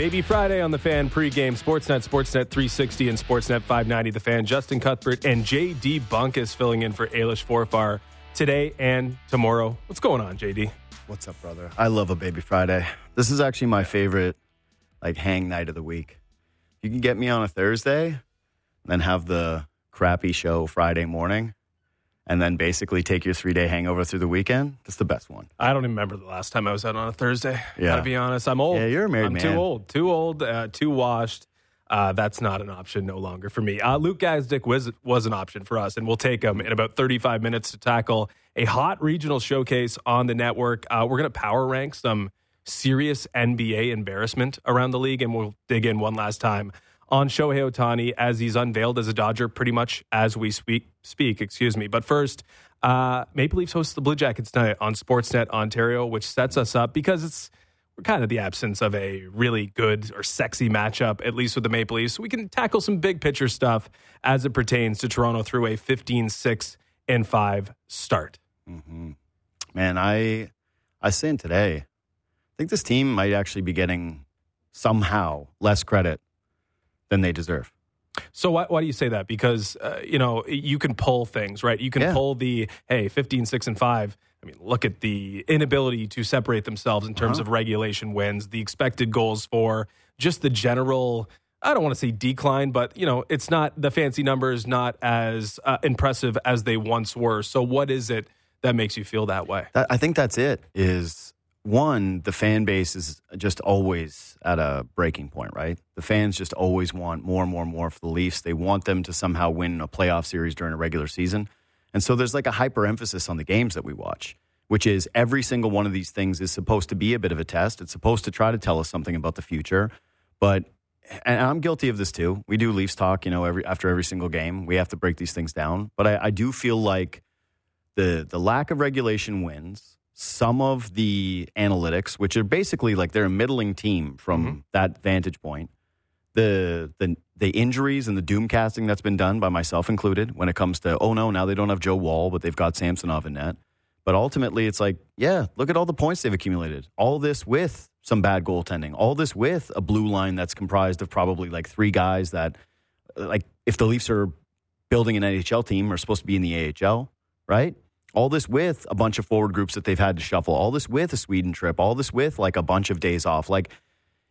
Baby Friday on the fan pregame Sportsnet, Sportsnet 360, and Sportsnet 590. The fan Justin Cuthbert and JD Bunkis filling in for Ailish Forfar today and tomorrow. What's going on, JD? What's up, brother? I love a Baby Friday. This is actually my favorite, like hang night of the week. You can get me on a Thursday, then have the crappy show Friday morning, and then basically take your three day hangover through the weekend. That's the best one. I don't even remember the last time I was out on a Thursday. Yeah. Gotta be honest. I'm old. Yeah, you're a married I'm man. too old. Too old. Uh, too washed. Uh, that's not an option no longer for me. Uh, Luke Gazdic was was an option for us, and we'll take him in about 35 minutes to tackle a hot regional showcase on the network. Uh, we're going to power rank some serious NBA embarrassment around the league, and we'll dig in one last time on Shohei Ohtani as he's unveiled as a Dodger pretty much as we speak. Speak, excuse me. But first, uh, Maple Leafs host the Blue Jackets tonight on Sportsnet Ontario, which sets us up because it's we're kind of the absence of a really good or sexy matchup, at least with the Maple Leafs. We can tackle some big picture stuff as it pertains to Toronto through a 15 6 and 5 start. Man, I I saying today, I think this team might actually be getting somehow less credit than they deserve. So why, why do you say that? Because uh, you know you can pull things, right? You can Yeah. pull the hey, 15 6 and 5. I mean, look at the inability to separate themselves in terms Uh-huh. of regulation wins, the expected goals for, just the general I don't want to say decline, but you know, it's not the fancy numbers not as uh, impressive as they once were. So what is it that makes you feel that way? I think that's it. Is one the fan base is just always at a breaking point, right? The fans just always want more and more and more for the Leafs. They want them to somehow win a playoff series during a regular season, and so there's like a hyper emphasis on the games that we watch, which is every single one of these things is supposed to be a bit of a test. It's supposed to try to tell us something about the future, but. And I'm guilty of this too. We do Leafs talk, you know, every after every single game. We have to break these things down. But I, I do feel like the the lack of regulation wins some of the analytics which are basically like they're a middling team from mm-hmm. that vantage point. The the the injuries and the doom casting that's been done by myself included when it comes to oh no now they don't have Joe Woll but they've got Samsonov in net. But ultimately it's like yeah look at all the points they've accumulated. All this with some bad goaltending. All this with a blue line that's comprised of probably like three guys that uh, like if the Leafs are building an NHL team are supposed to be in the AHL right? All this with a bunch of forward groups that they've had to shuffle. All this with a Sweden trip. All this with like a bunch of days off. Like,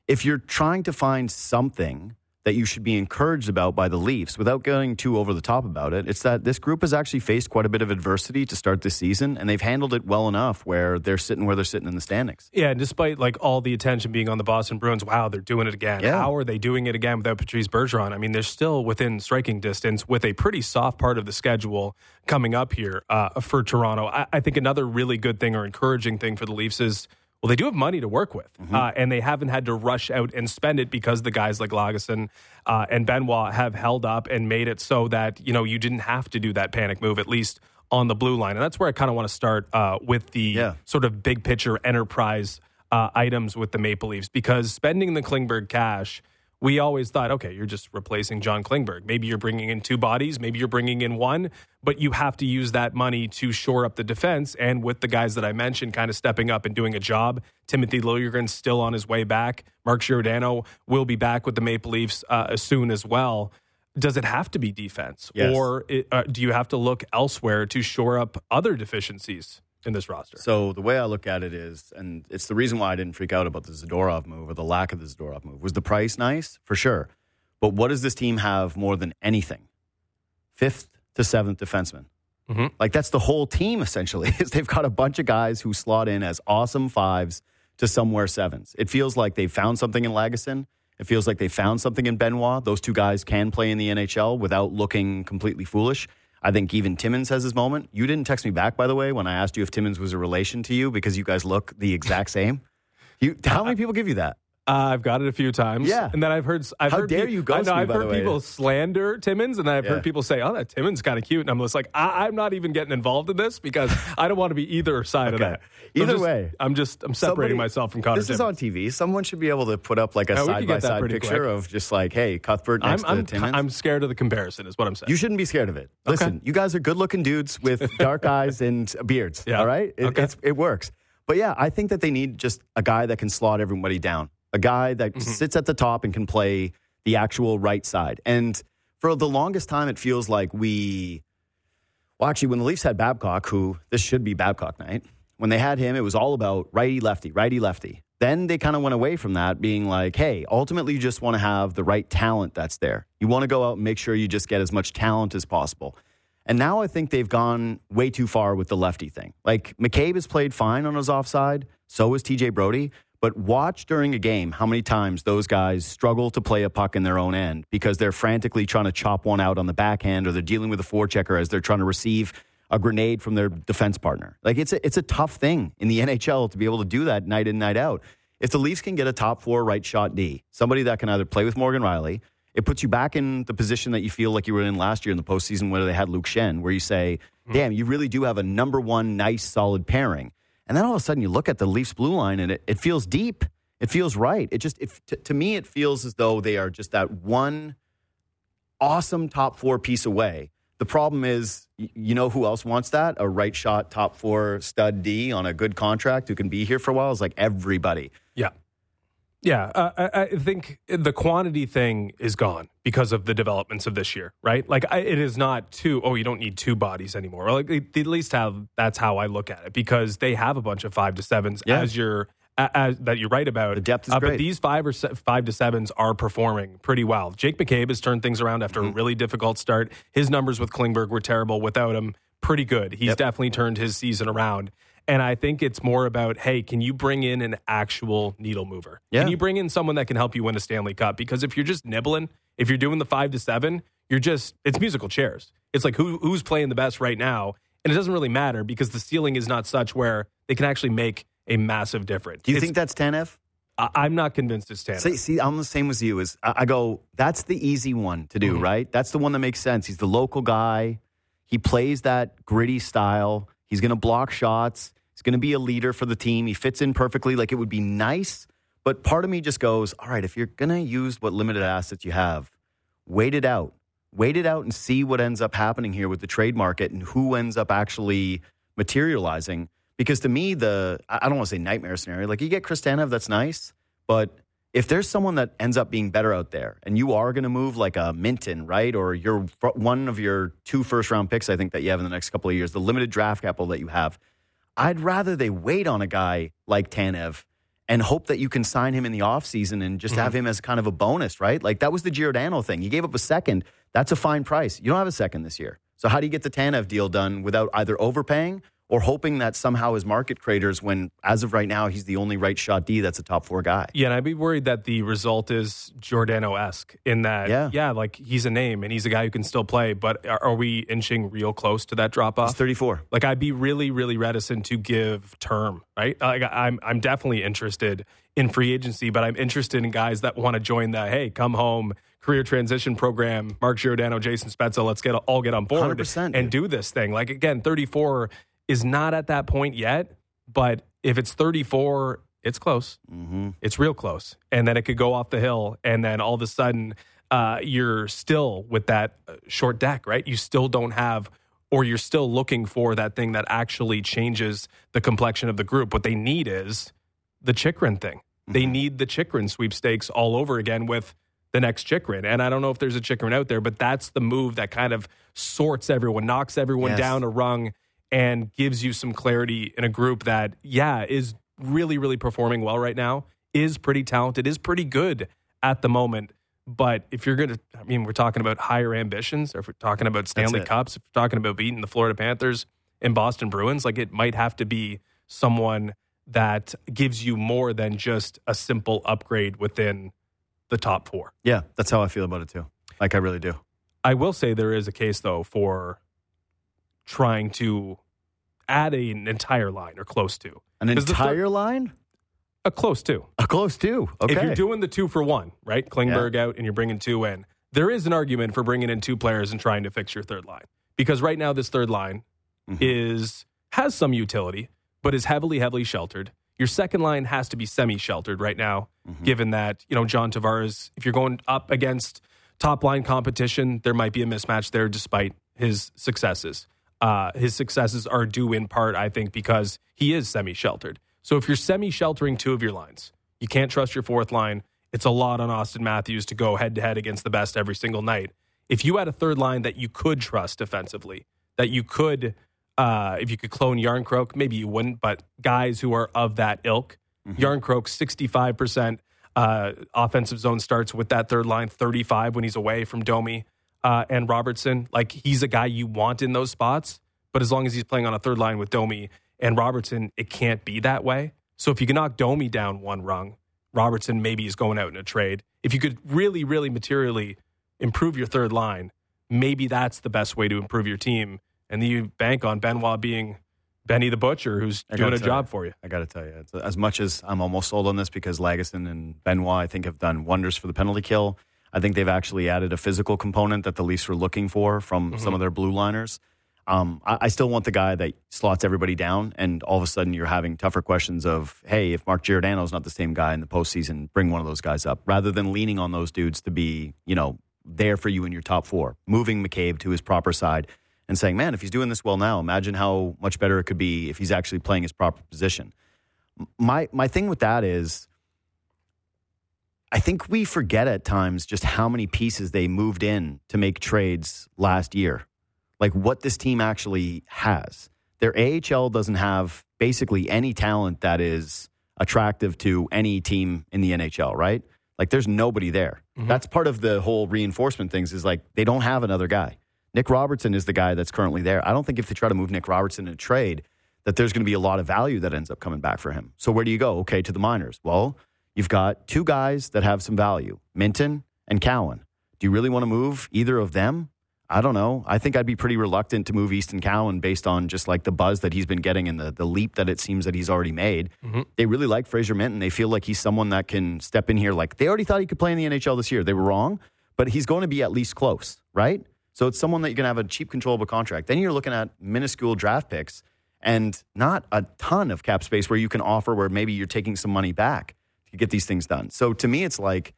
if you're trying to find something that you should be encouraged about by the Leafs without going too over the top about it, it's that this group has actually faced quite a bit of adversity to start this season, and they've handled it well enough where they're sitting where they're sitting in the standings. Yeah, and despite like all the attention being on the Boston Bruins, wow, they're doing it again. Yeah. How are they doing it again without Patrice Bergeron? I mean, they're still within striking distance with a pretty soft part of the schedule coming up here uh, for Toronto. I, I think another really good thing or encouraging thing for the Leafs is. Well, they do have money to work with, uh, and they haven't had to rush out and spend it because the guys like Lagesson uh, and Benoit have held up and made it so that you know you didn't have to do that panic move, at least on the blue line. And that's where I kind of want to start uh, with the Yeah. sort of big picture enterprise uh, items with the Maple Leafs because spending the Klingberg cash, we always thought, okay, you're just replacing John Klingberg. Maybe you're bringing in two bodies, maybe you're bringing in one, but you have to use that money to shore up the defense. And with the guys that I mentioned kind of stepping up and doing a job, Timothy Liljegren's still on his way back. Mark Giordano will be back with the Maple Leafs uh, soon as well. Does it have to be defense, Yes. or it, uh, do you have to look elsewhere to shore up other deficiencies in this roster? So the way I look at it is, and it's the reason why I didn't freak out about the Zadorov move or the lack of the Zadorov move. Was the price nice? For sure. But what does this team have more than anything? Fifth to seventh defenseman. Mhm. Like that's the whole team essentially. Is they've got a bunch of guys who slot in as awesome fives to somewhere sevens. It feels like they found something in Lagesson. It feels like they found something in Benoit. Those two guys can play in the NHL without looking completely foolish. I think even Timmins has his moment. You didn't text me back, by the way, when I asked you if Timmins was a relation to you because you guys look the exact same. You, how many people give you that? Uh, I've got it a few times. Yeah. and then I've heard. I've How heard dare peop- you ghost I know, me, I've by heard the way. people slander Timmins, and I've Yeah. heard people say, "Oh, that Timmins kind of cute," and I'm just like, I- I'm not even getting involved in this because I don't want to be either side of that. So I'm Either just- way. I'm just I'm separating Somebody- myself from Conor This is on TV. Someone should be able to put up like a Yeah, we could side by side picture quick. of just like, hey, Cuthbert I'm next I'm, to Timmins. I'm scared of the comparison, is what I'm saying. You shouldn't be scared of it. Listen, you guys are good looking dudes with dark eyes and beards. Yeah. All right? It, Okay. it's, it works. But yeah, I think that they need just a guy that can slot everybody down. A guy that mm-hmm. sits at the top and can play the actual right side. And for the longest time, it feels like we. Well, actually, when the Leafs had Babcock, who this should be Babcock night, when they had him, it was all about righty lefty, righty lefty. Then they kind of went away from that, being like, hey, ultimately, you just want to have the right talent that's there. You want to go out and make sure you just get as much talent as possible. And now I think they've gone way too far with the lefty thing. Like McCabe has played fine on his offside, so has TJ Brodie. But watch during a game how many times those guys struggle to play a puck in their own end because they're frantically trying to chop one out on the backhand or they're dealing with a forechecker as they're trying to receive a grenade from their defense partner. Like it's a, it's a tough thing in the NHL to be able to do that night in, night out. If the Leafs can get a top four right shot D, somebody that can either play with Morgan Rielly, it puts you back in the position that you feel like you were in last year in the postseason where they had Luke Schenn, where you say, hmm. damn, you really do have a number one nice solid pairing. And then all of a sudden you look at the Leafs blue line and it, it feels deep. It feels right. It just, it, to, to me, it feels as though they are just that one awesome top four piece away. The problem is, you know who else wants that? A right shot top four stud D on a good contract who can be here for a while is like everybody. Yeah. Uh, I, I, think the quantity thing is gone because of the developments of this year, right? Like I, it is not two. Oh, you don't need two bodies anymore. Like they, at least have that's how I look at it because they have a bunch of five to sevens yeah. as your as, that you write about. The depth is uh, great. But these five or se- five to sevens are performing pretty well. Jake McCabe has turned things around after mm-hmm. a really difficult start. His numbers with Klingberg were terrible. Without him, pretty good. He's yep. definitely turned his season around. And I think it's more about, hey, can you bring in an actual needle mover? Yeah. Can you bring in someone that can help you win a Stanley Cup? Because if you're just nibbling, if you're doing the five to seven, you're just it's musical chairs. It's like who who's playing the best right now, and it doesn't really matter because the ceiling is not such where they can actually make a massive difference. Do you it's, think that's Tanev? I, am not convinced it's Tanev. See, see, I'm the same as you. Is I go, that's the easy one to do, mm-hmm. right? That's the one that makes sense. He's the local guy. He plays that gritty style. He's going to block shots. He's going to be a leader for the team. He fits in perfectly. Like it would be nice. But part of me just goes, all right, if you're going to use what limited assets you have, wait it out. Wait it out and see what ends up happening here with the trade market and who ends up actually materializing. Because to me, the, I don't want to say nightmare scenario, like you get Chris Tanev, that's nice. But if there's someone that ends up being better out there and you are going to move like a Minton, right? Or you're one of your two first round picks, I think, that you have in the next couple of years, the limited draft capital that you have I'd rather they wait on a guy like Tanev and hope that you can sign him in the offseason and just mm-hmm. have him as kind of a bonus, right? Like that was the Giordano thing. You gave up a second. That's a fine price. You don't have a second this year. So how do you get the Tanev deal done without either overpaying or hoping that somehow his market craters when, as of right now, he's the only right shot D that's a top four guy. Yeah, and I'd be worried that the result is Giordano esque in that, yeah. yeah, like he's a name and he's a guy who can still play, but are, are we inching real close to that drop off? He's 34. Like I'd be really, really reticent to give term, right? Like I'm, I'm definitely interested in free agency, but I'm interested in guys that want to join the, hey, come home career transition program, Mark Giordano, Jason Spezza, let's get all get on board and do this thing. Like again, 34 is not at that point yet, but if it's 34, it's close. Mm-hmm. It's real close. And then it could go off the hill. And then all of a sudden, uh, you're still with that uh, short deck, right? You still don't have, or you're still looking for that thing that actually changes the complexion of the group. What they need is the Chychrun thing. Mm-hmm. They need the Chychrun sweepstakes all over again with the next Chychrun. And I don't know if there's a Chychrun out there, but that's the move that kind of sorts everyone, knocks everyone yes. down a rung and gives you some clarity in a group that, yeah, is really, really performing well right now, is pretty talented, is pretty good at the moment. But if you're going to, I mean, we're talking about higher ambitions, or if we're talking about Stanley Cups, if we're talking about beating the Florida Panthers and Boston Bruins, like it might have to be someone that gives you more than just a simple upgrade within the top four. Yeah, that's how I feel about it too. Like I really do. I will say there is a case though for trying to add a, an entire line or close to. An entire line? A close to. A close to. Okay. If you're doing the two for one, right? Klingberg yeah. out and you're bringing two in, there is an argument for bringing in two players and trying to fix your third line. Because right now, this third line mm-hmm. is has some utility, but is heavily, heavily sheltered. Your second line has to be semi-sheltered right now, mm-hmm. given that you know John Tavares. If you're going up against top line competition, there might be a mismatch there, despite his successes uh, his successes are due in part, I think, because he is semi sheltered. So if you're semi sheltering two of your lines, You can't trust your fourth line. It's a lot on Auston Matthews to go head to head against the best every single night. If you had a third line that you could trust defensively, that you could, uh, if you could clone Järnkrok, maybe you wouldn't, but guys who are of that ilk, mm-hmm. Järnkrok, 65% uh, offensive zone starts with that third line, 35 when he's away from Domi uh, and Robertson. Like he's a guy you want in those spots, but as long as he's playing on a third line with Domi and Robertson, it can't be that way. So if you can knock Domi down one rung, Robertson maybe is going out in a trade. If you could really, really materially improve your third line, maybe that's the best way to improve your team. And then you bank on Benoit being Benny the Butcher, who's doing a job you, for you. I got to tell you, as much as I'm almost sold on this because Lagesson and Benoit, I think, have done wonders for the penalty kill. I think they've actually added a physical component that the Leafs were looking for from mm-hmm. some of their blue liners. Um, I, I, still want the guy that slots everybody down, and all of a sudden you're having tougher questions of, hey, if Mark Giordano's not the same guy in the postseason, bring one of those guys up, rather than leaning on those dudes to be, you know, there for you in your top four, moving McCabe to his proper side and saying, man, if he's doing this well now, imagine how much better it could be if he's actually playing his proper position. My my thing with that is I think we forget at times just how many pieces they moved in to make trades last year. Like what this team actually has. Their AHL doesn't have basically any talent that is attractive to any team in the NHL, right? Like there's nobody there. Mm-hmm. That's part of the whole reinforcement things is like they don't have another guy. Nick Robertson is the guy that's currently there. I don't think if they try to move Nick Robertson in a trade, that there's going to be a lot of value that ends up coming back for him. So where do you go? Okay, to the minors. Well, you've got two guys that have some value, Minton and Cowan. Do you really want to move either of them? I don't know. I think I'd be pretty reluctant to move Easton Cowan based on just like the buzz that he's been getting and the, the leap that it seems that he's already made. Mm-hmm. They really like Fraser Minton. They feel like he's someone that can step in here. Like they already thought he could play in the NHL this year. They were wrong, but he's going to be at least close, right? So it's someone that you can have a cheap, controllable contract. Then you're looking at minuscule draft picks and not a ton of cap space where you can offer where maybe you're taking some money back to get these things done. So to me, it's like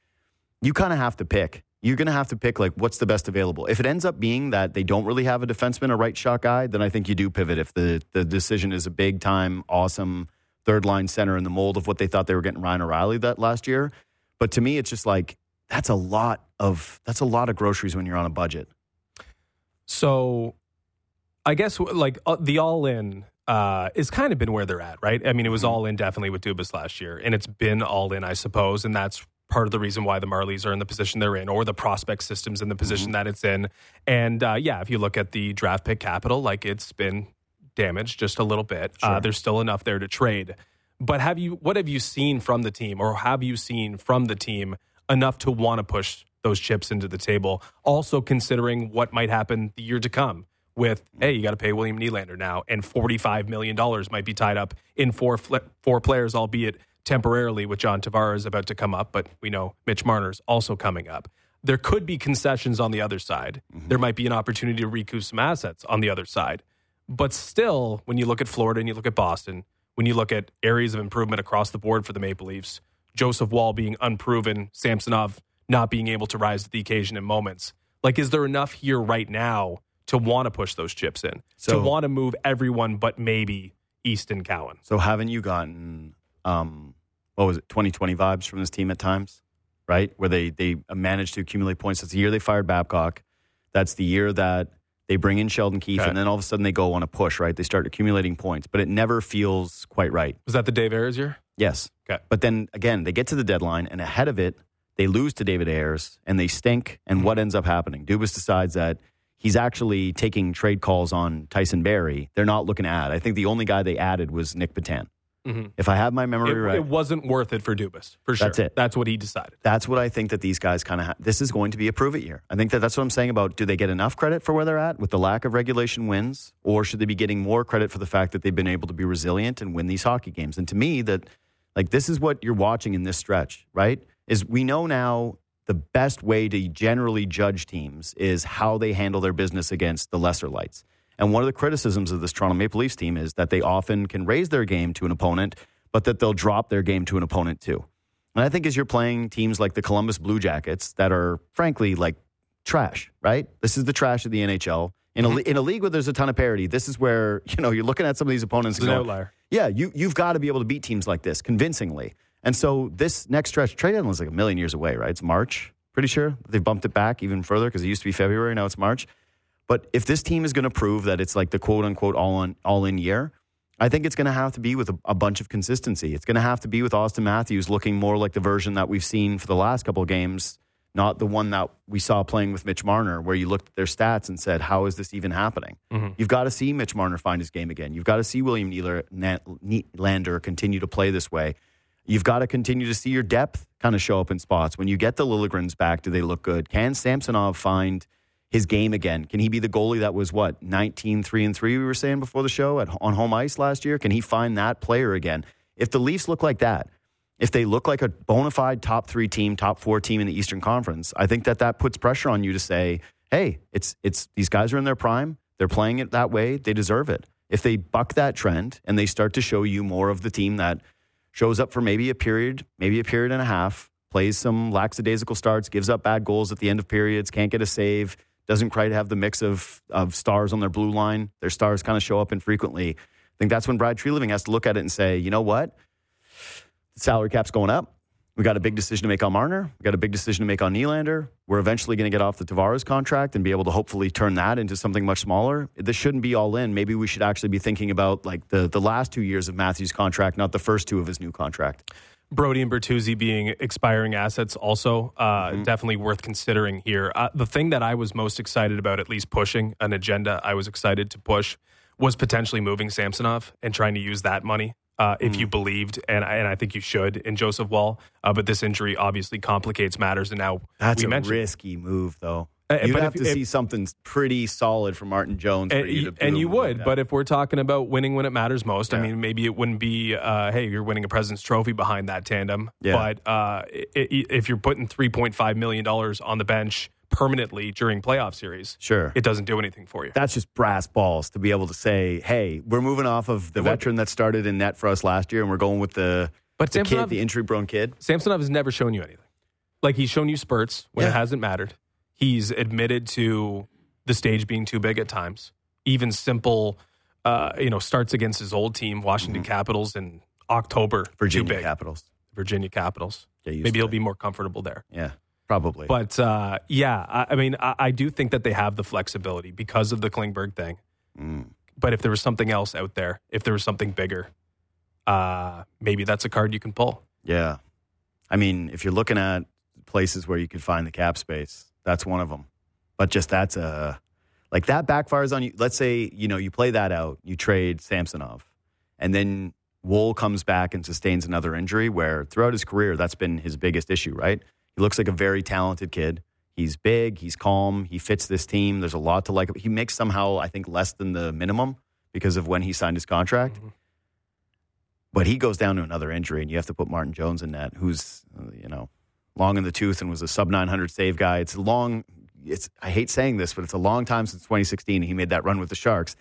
you kind of have to pick. You're going to have to pick like what's the best available. If it ends up being that they don't really have a defenseman, a right shot guy, then I think you do pivot. If the the decision is a big time, awesome third line center in the mold of what they thought they were getting Ryan O'Reilly that last year. But to me, it's just like that's a lot of that's a lot of groceries when you're on a budget. So I guess like uh, the all in uh, is kind of been where they're at, right? I mean, it was mm-hmm. all in definitely with Dubas last year, and it's been all in, I suppose, and that's part of the reason why the Marlies are in the position they're in, or the prospect systems in the position mm-hmm. that it's in. And uh, yeah, if you look at the draft pick capital, like it's been damaged just a little bit. Uh, sure. Uh, there's still enough there to trade. But have you? What have you seen from the team, or have you seen from the team enough to want to push those chips into the table. Also considering what might happen the year to come with, hey, you got to pay William Nylander now, and $45 million might be tied up in four, four players, albeit temporarily with John Tavares about to come up, but we know Mitch Marner's also coming up. There could be concessions on the other side. Mm-hmm. There might be an opportunity to recoup some assets on the other side. But still, when you look at Florida and you look at Boston, when you look at areas of improvement across the board for the Maple Leafs, Joseph Woll being unproven, Samsonov not being able to rise to the occasion in moments. Like, is there enough here right now to want to push those chips in, so, to want to move everyone but maybe Easton Cowan? So, haven't you gotten, um, what was it, 2020 vibes from this team at times, right? Where they, they managed to accumulate points. That's the year they fired Babcock. That's the year that they bring in Sheldon Keefe, okay. and then all of a sudden they go on a push, right? They start accumulating points, but it never feels quite right. Was that the Dave Ayres year? Yes. Okay. But then again, they get to the deadline, and ahead of it, they lose to David Ayres and they stink. And mm-hmm. what ends up happening? Dubas decides that he's actually taking trade calls on Tyson Barrie. They're not looking to add. I think the only guy they added was Nic Petan. Mm-hmm. If I have my memory it, right, it wasn't worth it for Dubas for sure. That's it. That's what he decided. That's what I think that these guys kind of. Ha- this is going to be a prove it year. I think that that's what I'm saying about. Do they get enough credit for where they're at with the lack of regulation wins, or should they be getting more credit for the fact that they've been able to be resilient and win these hockey games? And to me, that like this is what you're watching in this stretch, right? Is we know now the best way to generally judge teams is how they handle their business against the lesser lights. And one of the criticisms of this Toronto Maple Leafs team is that they often can raise their game to an opponent, but that they'll drop their game to an opponent too. And I think as you're playing teams like the Columbus Blue Jackets that are frankly like trash, right? This is the trash of the NHL. In a, mm-hmm. in a league where there's a ton of parity, this is where, you know, you're looking at some of these opponents it's and going, outlier. yeah, you, you've got to be able to beat teams like this convincingly. And so this next stretch trade deadline is like a million years away, right? It's March, pretty sure. They bumped it back even further because it used to be February. Now it's March. But if this team is going to prove that it's like the quote unquote all in, all in year, I think it's going to have to be with a, a bunch of consistency. It's going to have to be with Auston Matthews looking more like the version that we've seen for the last couple of games, not the one that we saw playing with Mitch Marner, where you looked at their stats and said, How is this even happening? Mm-hmm. You've got to see Mitch Marner find his game again. You've got to see William Nylander continue to play this way. You've got to continue to see your depth kind of show up in spots. When you get the Liljegrens back, do they look good? Can Samsonov find his game again? Can he be the goalie that was what 19 3 and 3 we were saying before the show at on home ice last year? Can he find that player again? If the Leafs look like that, if they look like a bona fide top 3 team, top 4 team in the Eastern Conference, I think that that puts pressure on you to say, "Hey, it's it's these guys are in their prime. They're playing it that way. They deserve it." If they buck that trend and they start to show you more of the team that shows up for maybe a period, maybe a period and a half, plays some lackadaisical starts, gives up bad goals at the end of periods, can't get a save, doesn't quite have the mix of, of stars on their blue line. Their stars kind of show up infrequently. I think that's when Brad Treliving has to look at it and say, you know what? The salary cap's going up. We got a big decision to make on Marner. We got a big decision to make on Nylander. We're eventually going to get off the Tavares contract and be able to hopefully turn that into something much smaller. This shouldn't be all in. Maybe we should actually be thinking about like the, the last two years of Matthews' contract, not the first two of his new contract. Brodie and Bertuzzi being expiring assets also uh, mm-hmm. definitely worth considering here. Uh, the thing that I was most excited about, at least pushing an agenda I was excited to push, was potentially moving Samsonov and trying to use that money uh, if mm. you believed, and and I think you should in Joseph Woll. Uh, but this injury obviously complicates matters, and now that's a mentioned. risky move, though. Uh, You'd have if, to if, see something pretty solid from Martin Jones, and you, and you would. Like but if we're talking about winning when it matters most, yeah. I mean, maybe it wouldn't be, uh, hey, you're winning a President's Trophy behind that tandem. Yeah. But uh, if you're putting three point five million dollars on the bench permanently during playoff series, sure, it doesn't do anything for you. That's just brass balls to be able to say, "Hey, we're moving off of the veteran that started in net for us last year, and we're going with the but the kid, the injury-prone kid." Samsonov has never shown you anything. Like he's shown you spurts when yeah. it hasn't mattered. He's admitted to the stage being too big at times. Even simple, uh, you know, starts against his old team, Washington mm-hmm. Capitals, in October. Virginia Capitals. Virginia Capitals. Maybe he'll be more comfortable there. Yeah. Probably. But uh, yeah, I, I mean, I, I, do think that they have the flexibility because of the Klingberg thing. Mm. But if there was something else out there, if there was something bigger, uh, maybe that's a card you can pull. Yeah. I mean, if you're looking at places where you can find the cap space, that's one of them. But just that's a like that backfires on you. Let's say you know you play that out, you trade Samsonov, and then Woll comes back and sustains another injury. Where throughout his career, that's been his biggest issue. Right? He looks like a very talented kid. He's big, he's calm, he fits this team. There's a lot to like. He makes somehow, I think, less than the minimum because of when he signed his contract. Mm-hmm. But he goes down to another injury, and you have to put Martin Jones in that, who's, you know, long in the tooth and was a sub 900 save guy. It's long, it's, I hate saying this, but it's a long time since 2016. He made that run with the Sharks.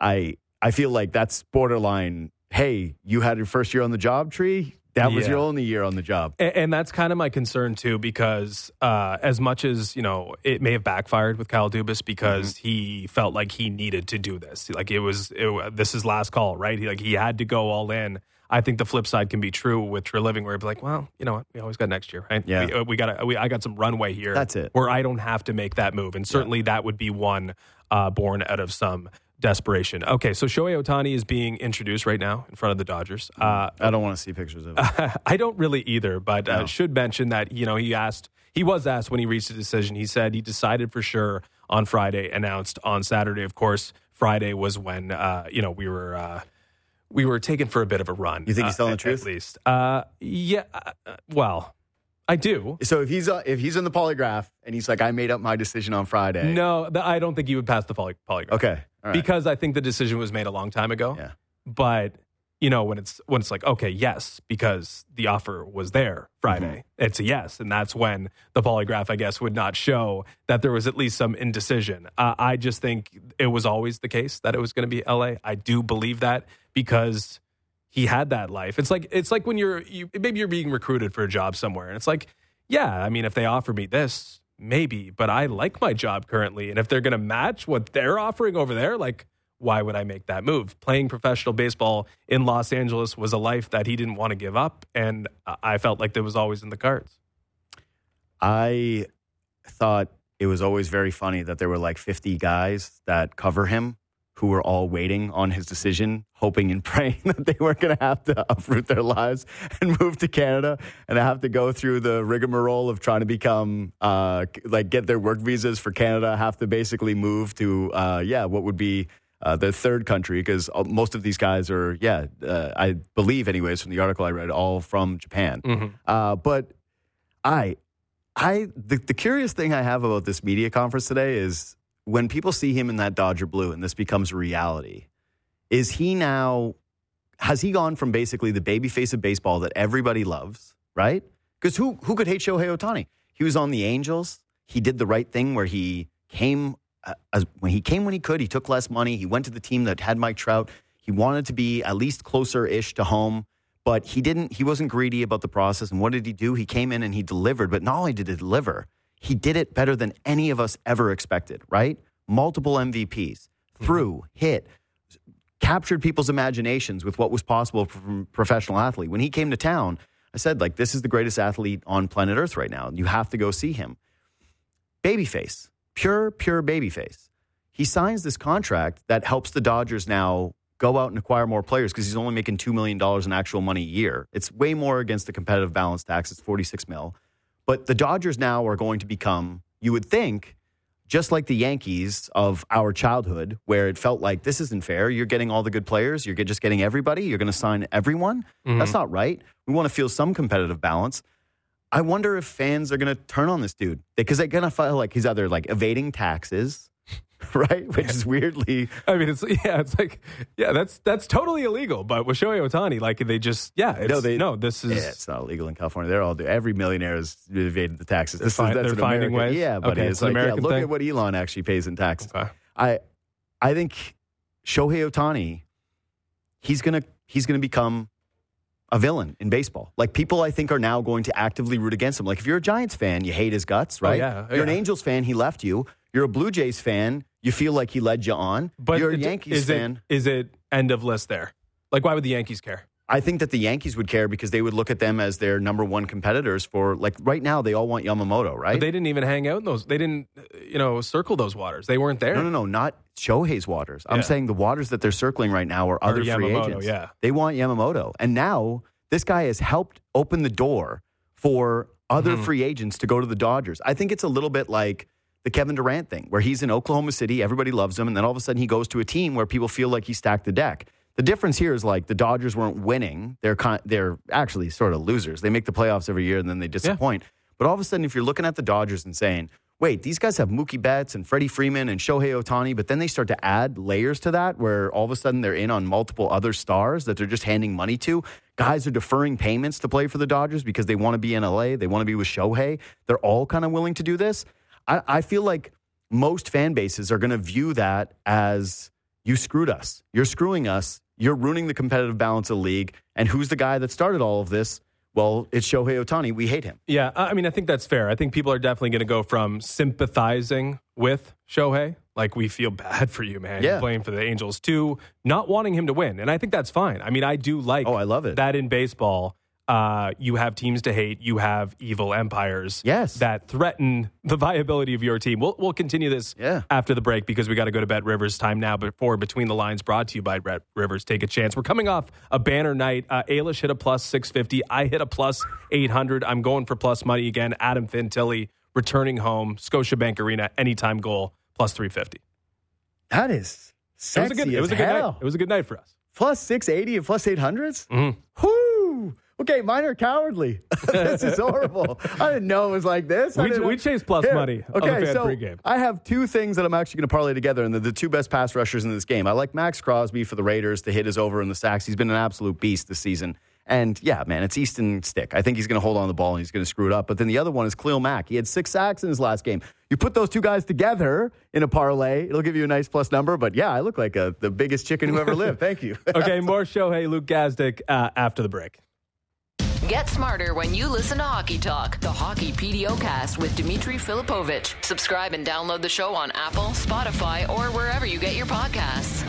I, I feel like that's borderline, hey, you had your first year on the job tree that was yeah. your only year on the job. And, and that's kind of my concern too, because uh, as much as, you know, it may have backfired with Kyle Dubas because mm-hmm. he felt like he needed to do this. Like it was, it, this is last call, right? He, like he had to go all in. I think the flip side can be true with Treliving, where he'd be like, well, you know what? We always got next year, right? Yeah. We, uh, we got, we, I got some runway here. That's it. Where I don't have to make that move. And certainly yeah. that would be one uh, born out of some desperation. Okay, so Shohei Ohtani is being introduced right now in front of the Dodgers. Uh, I don't want to see pictures of it. I don't really either, but uh, no. should mention that you know he asked, he was asked when he reached a decision. He said he decided for sure on Friday, announced on Saturday. Of course, Friday was when uh, you know we were. Uh, we were taken for a bit of a run. You think he's telling the uh, truth? At least, uh, yeah. well, I do. So if he's uh, if he's in the polygraph and he's like, I made up my decision on Friday. No, the, I don't think he would pass the poly- polygraph. Okay, because I think the decision was made a long time ago. Yeah, but you know when it's when it's like okay, yes, because the offer was there Friday. Mm-hmm. It's a yes, and that's when the polygraph, I guess, would not show that there was at least some indecision. Uh, I just think it was always the case that it was going to be L.A. I do believe that because he had that life. It's like it's like when you're you, maybe you're being recruited for a job somewhere, and it's like, yeah, I mean, if they offer me this, maybe, but I like my job currently, and if they're going to match what they're offering over there, like, why would I make that move? Playing professional baseball in Los Angeles was a life that he didn't want to give up, and I felt like that was always in the cards. I thought it was always very funny that there were like 50 guys that cover him who were all waiting on his decision, hoping and praying that they weren't going to have to uproot their lives and move to Canada and have to go through the rigmarole of trying to become, uh, like, get their work visas for Canada, have to basically move to, uh, yeah, what would be uh, the third country because most of these guys are, yeah, uh, I believe, anyways, from the article I read, all from Japan. Mm-hmm. Uh, but I, I, the, the curious thing I have about this media conference today is when people see him in that Dodger blue and this becomes reality, is he now, has he gone from basically the baby face of baseball that everybody loves, right? Because who, who could hate Shohei Ohtani? He was on the Angels. He did the right thing where he came uh, as, when he came when he could. He took less money. He went to the team that had Mike Trout. He wanted to be at least closer ish to home, but he didn't. He wasn't greedy about the process. And what did he do? He came in and he delivered. But not only did he deliver, he did it better than any of us ever expected. Right? Multiple MVPs, threw, mm-hmm. hit, captured people's imaginations with what was possible from a professional athlete. When he came to town, I said, like, this is the greatest athlete on planet Earth right now. You have to go see him. Babyface, pure, pure babyface. He signs this contract that helps the Dodgers now go out and acquire more players because he's only making $2 million in actual money a year. It's way more against the competitive balance tax. It's 46 mil. But the Dodgers now are going to become, you would think, just like the Yankees of our childhood, where it felt like this isn't fair. You're getting all the good players. You're just getting everybody. You're going to sign everyone. Mhm. That's not right. We want to feel some competitive balance. I wonder if fans are going to turn on this dude because they're going to feel like he's either like evading taxes, right? Which is weirdly I mean, it's yeah, it's like yeah, that's that's totally illegal. But with Shohei Ohtani, like they just yeah, it's, no, they- no, this is Yeah, it's not illegal in California. They're all do every millionaire has evaded the taxes. This is- that's they're finding American- ways? Yeah, buddy. Okay, it's it's like yeah, look thing? at what Elon actually pays in taxes. okay. I I think Shohei Ohtani, he's gonna he's gonna become a villain in baseball. Like people, I think are now going to actively root against him. Like if you're a Giants fan, you hate his guts, oh, right? Oh, yeah, You're an. Angels fan, he left you. You're a Blue Jays fan, you feel like he led you on. But you're a Yankees is fan. It, is it end of list there? Like, why would the Yankees care? I think that the Yankees would care because they would look at them as their number one competitors for like right now they all want Yamamoto, right? But they didn't even hang out in those. They didn't, you know, circle those waters. They weren't there. No, no, no, not Shohei's waters. I'm saying the waters that they're circling right now are other free agents. yeah. They want Yamamoto. And now this guy has helped open the door for other Mhm. free agents to go to the Dodgers. I think it's a little bit like the Kevin Durant thing, where he's in Oklahoma City, everybody loves him, and then all of a sudden he goes to a team where people feel like he stacked the deck. The difference here is like the Dodgers weren't winning; they're con- they're actually sort of losers. They make the playoffs every year and then they disappoint. But all of a sudden, if you're looking at the Dodgers and saying, "Wait, these guys have Mookie Betts and Freddie Freeman and Shohei Ohtani," but then they start to add layers to that, where all of a sudden they're in on multiple other stars that they're just handing money to. Guys are deferring payments to play for the Dodgers because they want to be in LA. They want to be with Shohei. They're all kind of willing to do this. I, I feel like most fan bases are going to view that as you screwed us. You're screwing us. You're ruining the competitive balance of the league. And who's the guy that started all of this? Well, it's Shohei Ohtani. We hate him. Yeah, I mean, I think that's fair. I think people are definitely going to go from sympathizing with Shohei, like we feel bad for you, man, Yeah. You're playing for the Angels, to not wanting him to win, and I think that's fine. I mean, I do like Oh, I love it. that in baseball. Uh, you have teams to hate. You have evil empires. Yes. that threaten the viability of your team. We'll we'll continue this Yeah. after the break because we got to go to Bet Rivers time now. Before Between the Lines, brought to you by Bet Rivers. Take a chance. We're coming off a banner night. Uh, Ailish hit a plus six fifty. I hit a plus eight hundred. I'm going for plus money again. Adam Fantilli returning home. Scotiabank Arena anytime goal plus three fifty. That is It was sexy a good. It was a good night. It was a good night for us. Plus 680 and plus 800s? Mhm. Whoo! Okay, mine are cowardly. this is horrible. I didn't know it was like this. We- we chased plus money on the Okay, so pregame. I have two things that I'm actually going to parlay together, and they're the two best pass rushers in this game. I like Maxx Crosby for the Raiders to hit his over in the sacks. He's been an absolute beast this season. And yeah, man, it's Easton Stick. I think he's going to hold on the ball and he's going to screw it up. But then the other one is Khalil Mack. He had six sacks in his last game. You put those two guys together in a parlay, it'll give you a nice plus number. But yeah, I look like a, the biggest chicken who ever lived. Thank you. Okay, more Shohei Luke Gazdic uh, after the break. Get smarter when you listen to Hockey Talk, the Hockey PDO cast with Dimitri Filipovic. Subscribe and download the show on Apple, Spotify, or wherever you get your podcasts.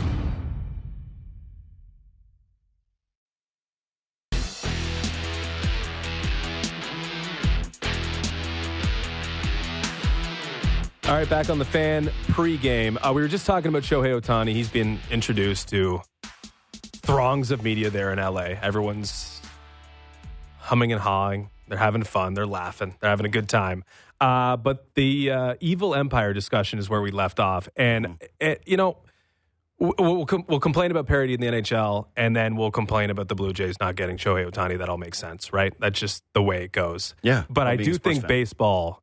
All right, back on the fan pregame. Uh, we were just talking about Shohei Ohtani. He's been introduced to throngs of media there in LA. Everyone's humming and hawing. They're having fun. They're laughing. They're having a good time. Uh, but the uh, evil empire discussion is where we left off. And, it, you know, we'll, we'll, com- we'll complain about parity in the NHL, and then we'll complain about the Blue Jays not getting Shohei Ohtani. That all makes sense, right? That's just the way it goes. Yeah, But I do think fan. baseball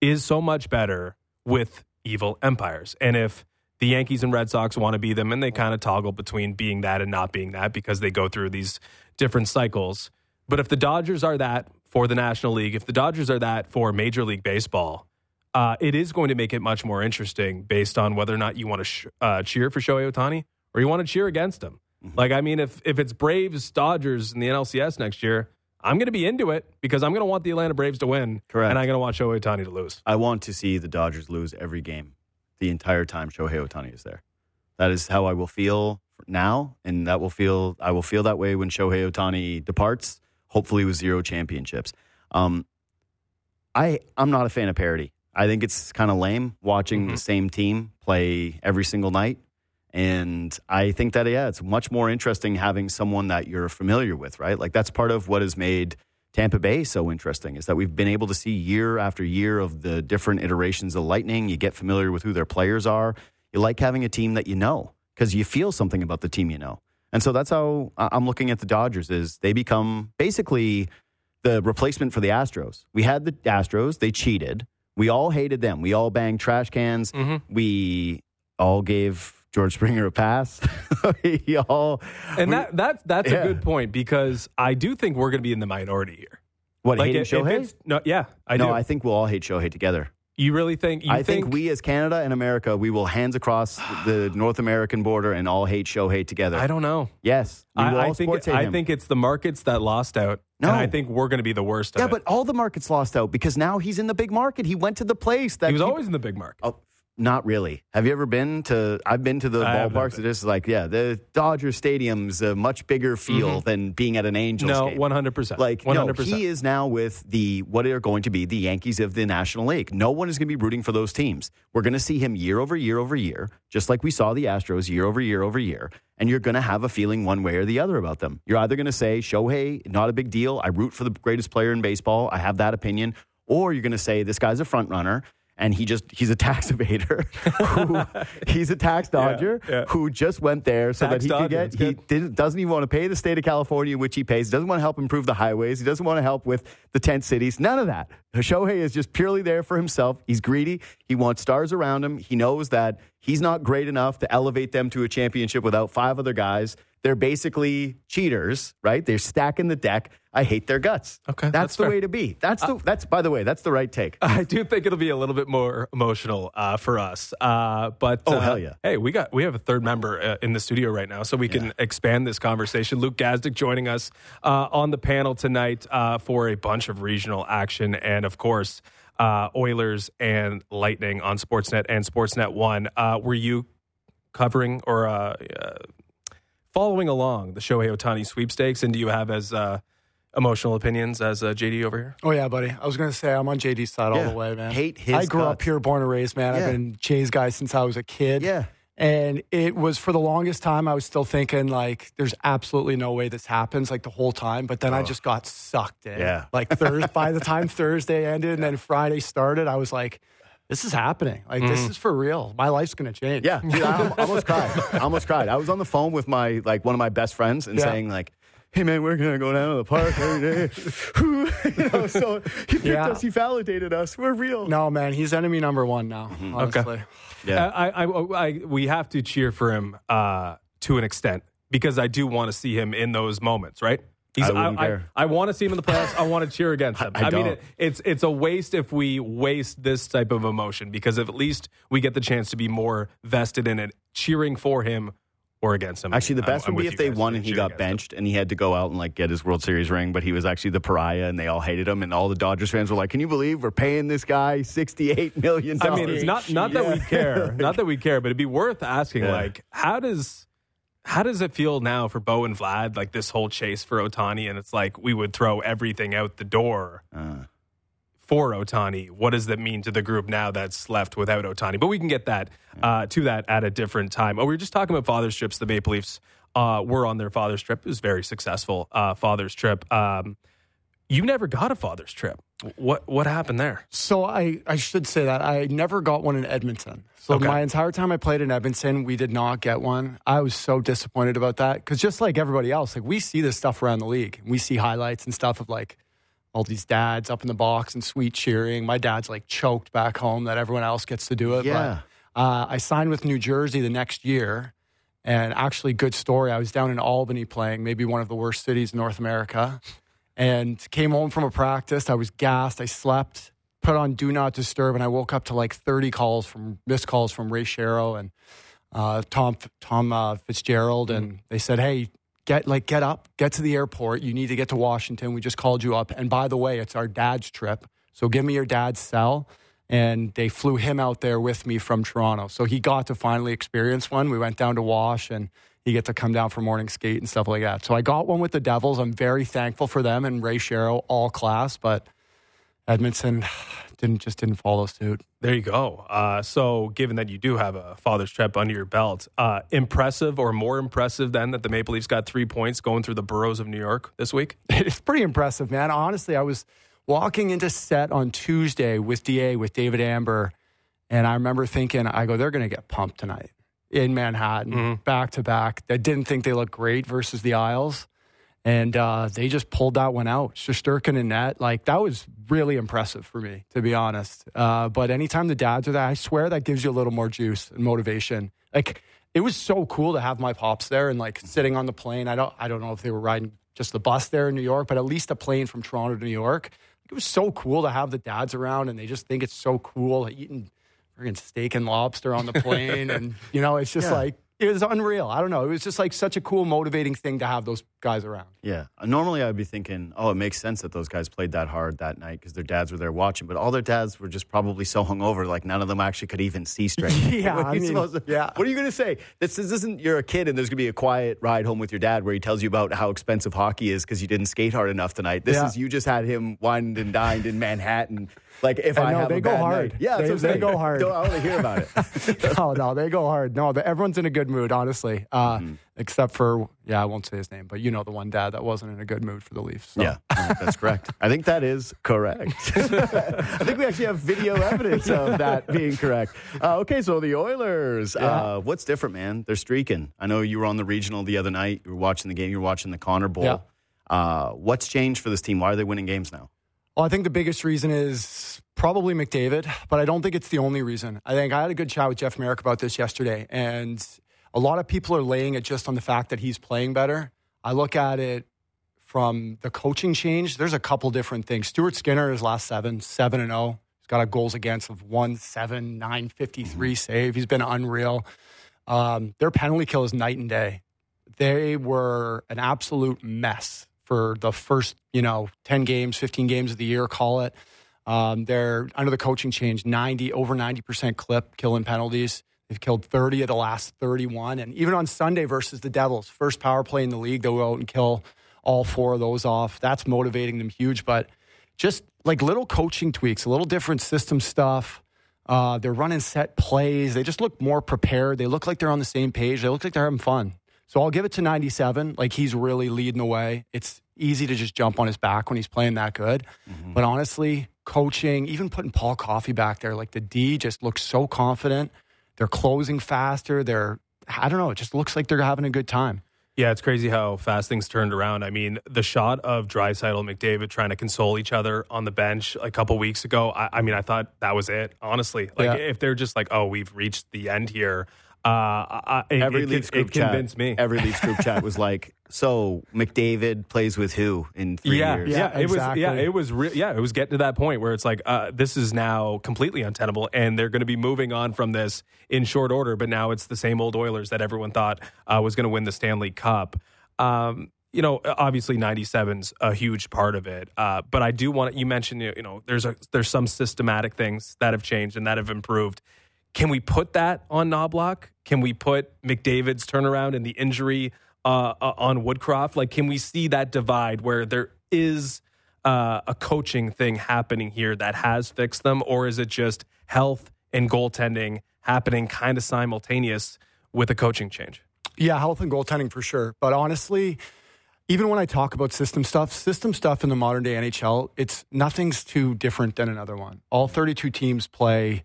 is so much better with evil empires. And if the Yankees and Red Sox want to be them, and they kind of toggle between being that and not being that because they go through these different cycles. But if the Dodgers are that for the National League, if the Dodgers are that for Major League Baseball, uh, it is going to make it much more interesting based on whether or not you want to sh- uh, cheer for Shohei Ohtani or you want to cheer against him. Mm-hmm. Like, I mean, if if it's Braves Dodgers in the NLCS next year, I'm going to be into it because I'm going to want the Atlanta Braves to win, Correct. and I'm going to want Shohei Ohtani to lose. I want to see the Dodgers lose every game the entire time Shohei Ohtani is there. That is how I will feel now, and that will feel I will feel that way when Shohei Ohtani departs. Hopefully, with zero championships. Um, I I'm not a fan of parity. I think it's kind of lame watching the same team play every single night. And I think that, yeah, it's much more interesting having someone that you're familiar with, right? Like that's part of what has made Tampa Bay so interesting is that we've been able to see year after year of the different iterations of Lightning. You get familiar with who their players are. You like having a team that you know because you feel something about the team you know. And so that's how I- I'm looking at the Dodgers is they become basically the replacement for the Astros. We had the Astros, they cheated. We all hated them. We all banged trash cans. Mm-hmm. We all gave George Springer a pass. we all And we- that that's that's Yeah. a good point because I do think we're going to be in the minority here. what hating if- if Shohei? no, yeah, I no, do. I think we'll all hate Shohei together. You really think? You I think, we, as Canada and America, we will hands across the North American border and all hate Shohei together. I don't know. Yes, I, I all think hate I think it's the markets that lost out. No. and I think we're going to be the worst. Of yeah, it. but all the markets lost out because now he's in the big market. He went to the place that he was peop- always in the big market. Oh, not really. Have you ever been to? I've been to the I ballparks. It is like, yeah, the Dodger Stadium's a much bigger feel than being at an Angels Mm-hmm. no, one hundred percent. Like, one no, he is now with the what are going to be the Yankees of the National League. No one is going to be rooting for those teams. We're going to see him year over year over year, just like we saw the Astros year over year over year. And you're going to have a feeling one way or the other about them. You're either going to say Shohei, not a big deal. I root for the greatest player in baseball. I have that opinion. Or you're going to say this guy's a front runner. And he just, he's a tax evader. who, he's a tax dodger yeah. who just went there so Tax that he dodger, could get, he didn't, doesn't even want to pay the state of California, which he pays. He doesn't want to help improve the highways. He doesn't want to help with the tent cities. None of that. Shohei is just purely there for himself. He's greedy. He wants stars around him. He knows that he's not great enough to elevate them to a championship without five other guys. They're basically cheaters, right? They're stacking the deck. I hate their guts. Okay, that's, that's the fair. way to be. That's the. That's by the way. That's the right take. I do think it'll be a little bit more emotional uh, for us. Uh, but Oh, uh, hell yeah. Hey, we got we have a third member uh, in the studio right now, so we can expand this conversation. Luke Gazdic joining us uh, on the panel tonight uh, for a bunch of regional action, and of course, uh, Oilers and Lightning on Sportsnet and Sportsnet One. Uh, were you covering or uh, uh, following along the Shohei Ohtani sweepstakes, and do you have as uh, emotional opinions as uh, JD over here? Oh yeah, buddy. I was gonna say I'm on JD's side Yeah. all the way, man. Hate his I grew up here, born and raised, man. Yeah. I've been Jay's guy since I was a kid. Yeah. And it was for the longest time, I was still thinking like, there's absolutely no way this happens, like the whole time. But then I just got sucked in. Yeah. Like Thursday, by the time Thursday ended and then Friday started, I was like, this is happening. Like this is for real. My life's gonna change. Yeah, dude, I almost cried. I almost cried. I was on the phone with my like one of my best friends and Yeah. saying like, "Hey man, we're gonna go down to the park every day." you know, so he picked Yeah. us. He validated us. We're real. No, man, he's enemy number one now. Honestly. Yeah. Uh, I, I, I, we have to cheer for him uh, to an extent because I do want to see him in those moments, right? He's, I wouldn't I, care. I, want to see him in the playoffs. I want to cheer against him. I I, mean, don't. it, it's it's a waste if we waste this type of emotion because if at least we get the chance to be more vested in it, cheering for him or against him. Actually, the I'm- best I'm would be if they guys. won and he got against him. benched and he had to go out and like get his World Series ring, but he was actually the pariah and they all hated him. And all the Dodgers fans were like, "Can you believe we're paying this guy sixty-eight million dollars?" I mean, it's not not that we care, not that we care, but it'd be worth asking. Yeah. Like, how does how does it feel now for Bo and Vlad? Like this whole chase for Ohtani, and it's like we would throw everything out the door Uh. For Ohtani. What does that mean to the group now that's left without Ohtani? But we can get that uh, to that at a different time. Oh, we were just talking about father's trips. The Maple Leafs uh, were on their father's trip. It was very successful uh, father's trip. Um, you never got a father's trip. What what happened there? So I, I should say that I never got one in Edmonton. So Okay. my entire time I played in Edmonton, we did not get one. I was so disappointed about that because just like everybody else, like we see this stuff around the league. We see highlights and stuff of like all these dads up in the box and sweet cheering. My dad's like choked back home that everyone else gets to do it. Yeah. But uh, I signed with New Jersey the next year. And actually, good story. I was down in Albany playing, maybe one of the worst cities in North America and came home from a practice. I was gassed. I slept, put on Do Not Disturb, and I woke up to like 30 calls from missed calls from Ray Shero and uh, Tom Tom uh, Fitzgerald, and they said, "Hey, get like get up, get to the airport. You need to get to Washington. We just called you up, and by the way, it's our dad's trip, so give me your dad's cell." And they flew him out there with me from Toronto, so he got to finally experience one. We went down to Wash and he get to come down for morning skate and stuff like that. So I got one with the Devils. I'm very thankful for them and Ray Shero, all class, but Edmonton didn't just didn't follow suit. There you go. Uh, so, given that you do have a father's trip under your belt, uh, impressive or more impressive than that the Maple Leafs got three points going through the boroughs of New York this week? It's pretty impressive, man. Honestly, I was walking into set on Tuesday with DA with David Amber, and I remember thinking, I go, they're going to get pumped tonight in Manhattan, back to back. I didn't think they looked great versus the Isles. And uh, they just pulled that one out. Shesterkin and net. Like, that was really impressive for me, to be honest. Uh, but anytime the dads are there, I swear that gives you a little more juice and motivation. Like, it was so cool to have my pops there and like sitting on the plane. I don't, I don't know if they were riding just the bus there in New York, but at least a plane from Toronto to New York. It was so cool to have the dads around, and they just think it's so cool eating friggin' steak and lobster on the plane, and you know, it's just Yeah. like it was unreal. I don't know. It was just like such a cool, motivating thing to have those guys around. Yeah. Normally, I'd be thinking, oh, it makes sense that those guys played that hard that night because their dads were there watching. But all their dads were just probably so hungover, like none of them actually could even see straight. Yeah, What are I you mean, to- yeah. What are you going to say? This, this isn't you're a kid and there's going to be a quiet ride home with your dad where he tells you about how expensive hockey is because you didn't skate hard enough tonight. This Yeah. is you just had him wined and dined in Manhattan. Like if I I, know, have they a go bad hard. night. Yeah, They- they go hard. Don't- I want to hear about it. no, no, they go hard. No, the, everyone's in a good mood, honestly, uh, Mm-hmm. except for yeah, I won't say his name, but you know the one dad that wasn't in a good mood for the Leafs. So. Yeah, that's correct. I think that is correct. I think we actually have video evidence of that being correct. Uh, okay, so the Oilers. Uh, what's different, man? They're streaking. I know you were on the regional the other night. You were watching the game. You were watching the Connor Bowl. Yeah. Uh, what's changed for this team? Why are they winning games now? Well, I think the biggest reason is probably McDavid, but I don't think it's the only reason. I think I had a good chat with Jeff Marek about this yesterday, and a lot of people are laying it just on the fact that he's playing better. I look at it from the coaching change. There's a couple different things. Stuart Skinner is last seven, seven and zero. He's got a goals against of one seven nine fifty three save. He's been unreal. Um, their penalty kill is night and day. They were an absolute mess for the first, you know, 10 games, 15 games of the year, call it. Um, they're under the coaching change, 90, over 90% clip killing penalties. They've killed 30 of the last 31. And even on Sunday versus the Devils, first power play in the league, they'll go out and kill all four of those off. That's motivating them huge. But just like little coaching tweaks, a little different system stuff. Uh, they're running set plays. They just look more prepared. They look like they're on the same page. They look like they're having fun. So I'll give it to 97. Like he's really leading the way. It's easy to just jump on his back when he's playing that good. Mm-hmm. But honestly, coaching, even putting Paul Coffey back there, like the D just looks so confident. They're closing faster. They're, I don't know, it just looks like they're having a good time. Yeah, it's crazy how fast things turned around. I mean, the shot of Draisaitl and McDavid trying to console each other on the bench a couple weeks ago. I, I mean, I thought that was it. Honestly, like Yeah. if they're just like, "Oh, we've reached the end here," uh, I, it, Every it, Leafs group it chat. convinced me. Every Leafs group chat was like, "So McDavid plays with who in three yeah, years?" yeah, Yeah, it was. Yeah, it was. Re- yeah, it was getting to that point where it's like, uh, this is now completely untenable, and they're going to be moving on from this in short order. But now it's the same old Oilers that everyone thought uh, was going to win the Stanley Cup. Um, you know, obviously 97's a huge part of it. Uh, but I do want you mentioned, you know, there's a there's some systematic things that have changed and that have improved. Can we put that on Knoblauch? Can we put McDavid's turnaround and the injury uh, uh, on Woodcroft? Like, can we see that divide where there is uh, a coaching thing happening here that has fixed them, or is it just health and goaltending happening kind of simultaneous with a coaching change? Yeah, health and goaltending for sure. But honestly, even when I talk about system stuff, system stuff in the modern day NHL, it's nothing's too different than another one. All 32 teams play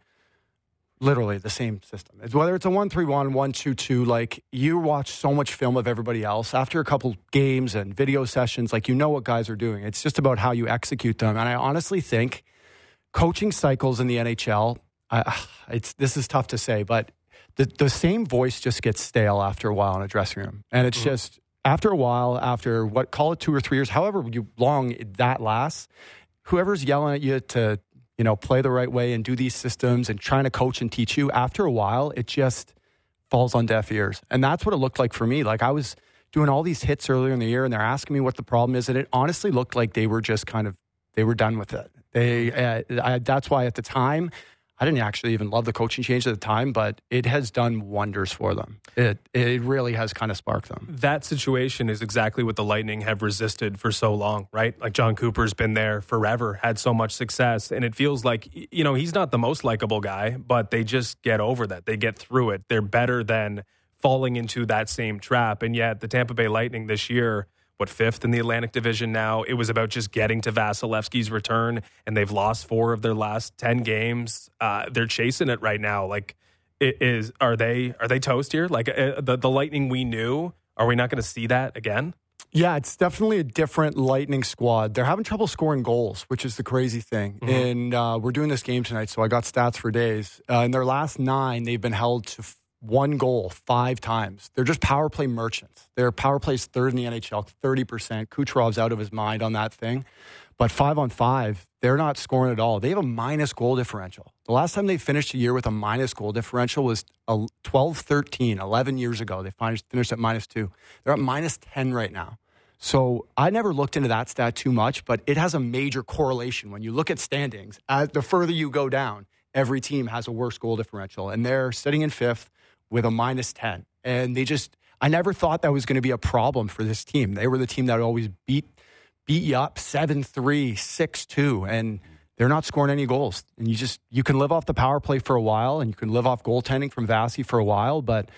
literally the same system. It's, whether it's a 1 3 1, 1 2 2, like you watch so much film of everybody else. After a couple games and video sessions, like you know what guys are doing. It's just about how you execute them. And I honestly think coaching cycles in the NHL, I, it's, this is tough to say, but the, the same voice just gets stale after a while in a dressing room. And it's mm-hmm. just after a while, after what, call it two or three years, however long that lasts, whoever's yelling at you to you know, play the right way and do these systems and trying to coach and teach you, after a while, it just falls on deaf ears. And that's what it looked like for me. Like I was doing all these hits earlier in the year and they're asking me what the problem is. And it honestly looked like they were just kind of, they were done with it. They, uh, I, that's why at the time, I didn't actually even love the coaching change at the time, but it has done wonders for them. It it really has kind of sparked them. That situation is exactly what the Lightning have resisted for so long, right? Like Jon Cooper's been there forever, had so much success, and it feels like you know he's not the most likable guy, but they just get over that. They get through it. They're better than falling into that same trap. And yet the Tampa Bay Lightning this year what fifth in the Atlantic Division now. It was about just getting to Vasilevskiy's return, and they've lost four of their last ten games. Uh, they're chasing it right now. Like, is are they are they toast here? Like uh, the the Lightning we knew. Are we not going to see that again? Yeah, it's definitely a different Lightning squad. They're having trouble scoring goals, which is the crazy thing. Mm-hmm. And uh, we're doing this game tonight, so I got stats for days. Uh, in their last nine, they've been held to one goal five times. They're just power play merchants. Their power play's third in the NHL, 30%. Kucherov's out of his mind on that thing. But five on five, they're not scoring at all. They have a minus goal differential. The last time they finished a year with a minus goal differential was 12 13, 11 years ago. They finished at minus two. They're at minus 10 right now. So I never looked into that stat too much, but it has a major correlation. When you look at standings, the further you go down, every team has a worse goal differential. And they're sitting in fifth with a minus 10. And they just, I never thought that was going to be a problem for this team. They were the team that always beat beat you up 7 3, 6 2. And they're not scoring any goals. And you just, you can live off the power play for a while and you can live off goaltending from Vasi for a while, but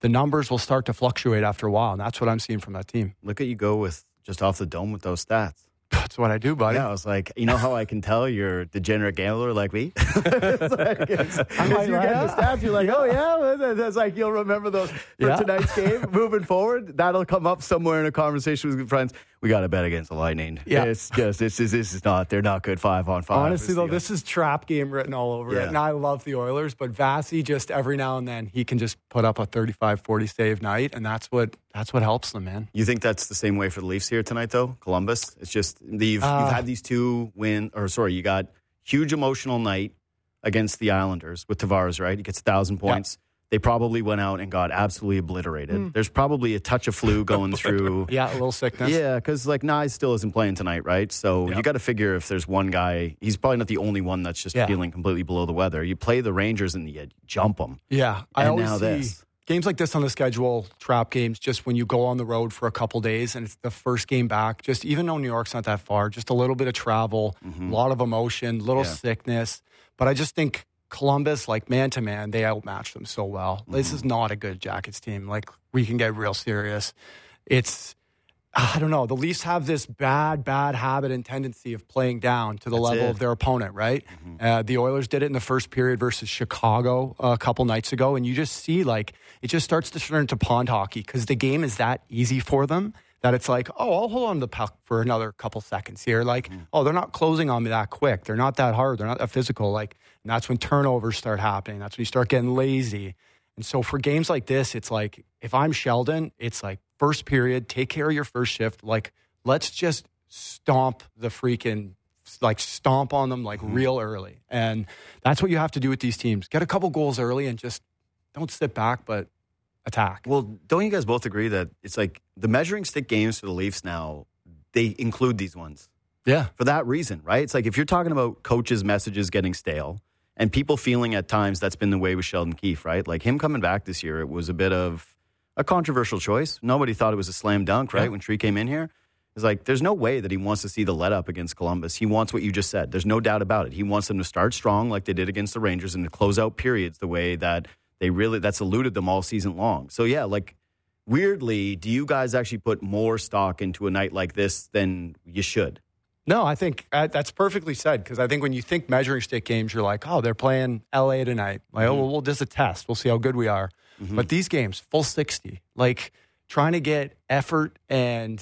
the numbers will start to fluctuate after a while. And that's what I'm seeing from that team. Look at you go with just off the dome with those stats. That's what I do, buddy. Yeah, I was like, you know how I can tell you're a degenerate gambler like me? it's like, it's, like, you get the stats, you're like, oh yeah, it's like you'll remember those for yeah. tonight's game. Moving forward, that'll come up somewhere in a conversation with friends we got to bet against the Lightning. Yeah, it's just this is this is not they're not good five on five. Honestly, though, this is trap game written all over yeah. it, and I love the Oilers, but Vasi just every now and then he can just put up a 35-40 save night, and that's what that's what helps them, man. You think that's the same way for the Leafs here tonight, though? Columbus, it's just you've, uh, you've had these two win, or sorry, you got huge emotional night against the Islanders with Tavares, right? He gets a thousand points. Yeah they probably went out and got absolutely obliterated. Mm. There's probably a touch of flu going through. yeah, a little sickness. Yeah, because like Knies still isn't playing tonight, right? So yep. you got to figure if there's one guy, he's probably not the only one that's just yeah. feeling completely below the weather. You play the Rangers and you jump them. Yeah, I and always now see this. Games like this on the schedule, trap games, just when you go on the road for a couple days and it's the first game back. Just even though New York's not that far, just a little bit of travel, a mm-hmm. lot of emotion, little yeah. sickness. But I just think Columbus, like man to man, they outmatched them so well. Mm-hmm. This is not a good Jackets team. Like we can get real serious. It's I don't know. The Leafs have this bad, bad habit and tendency of playing down to the That's level it. of their opponent, right? Mm-hmm. Uh, the Oilers did it in the first period versus Chicago a couple nights ago, and you just see like it just starts to turn into pond hockey because the game is that easy for them that it's like, oh, I'll hold on to the puck for another couple seconds here. Like, mm. oh, they're not closing on me that quick. They're not that hard. They're not that physical. Like, and that's when turnovers start happening. That's when you start getting lazy. And so for games like this, it's like if I'm Sheldon, it's like first period, take care of your first shift. Like, let's just stomp the freaking like stomp on them like mm. real early. And that's what you have to do with these teams. Get a couple goals early and just don't sit back, but attack. Well, don't you guys both agree that it's like the measuring stick games for the Leafs now, they include these ones? Yeah. For that reason, right? It's like if you're talking about coaches' messages getting stale and people feeling at times that's been the way with Sheldon Keefe, right? Like him coming back this year, it was a bit of a controversial choice. Nobody thought it was a slam dunk, right? Yeah. When Tree came in here. It's like there's no way that he wants to see the let up against Columbus. He wants what you just said. There's no doubt about it. He wants them to start strong like they did against the Rangers and to close out periods the way that they really that's eluded them all season long. So yeah, like weirdly, do you guys actually put more stock into a night like this than you should? No, I think uh, that's perfectly said because I think when you think measuring stick games, you're like, oh, they're playing LA tonight. Like, oh, well, we'll just a test. We'll see how good we are. But these games, full 60, like trying to get effort and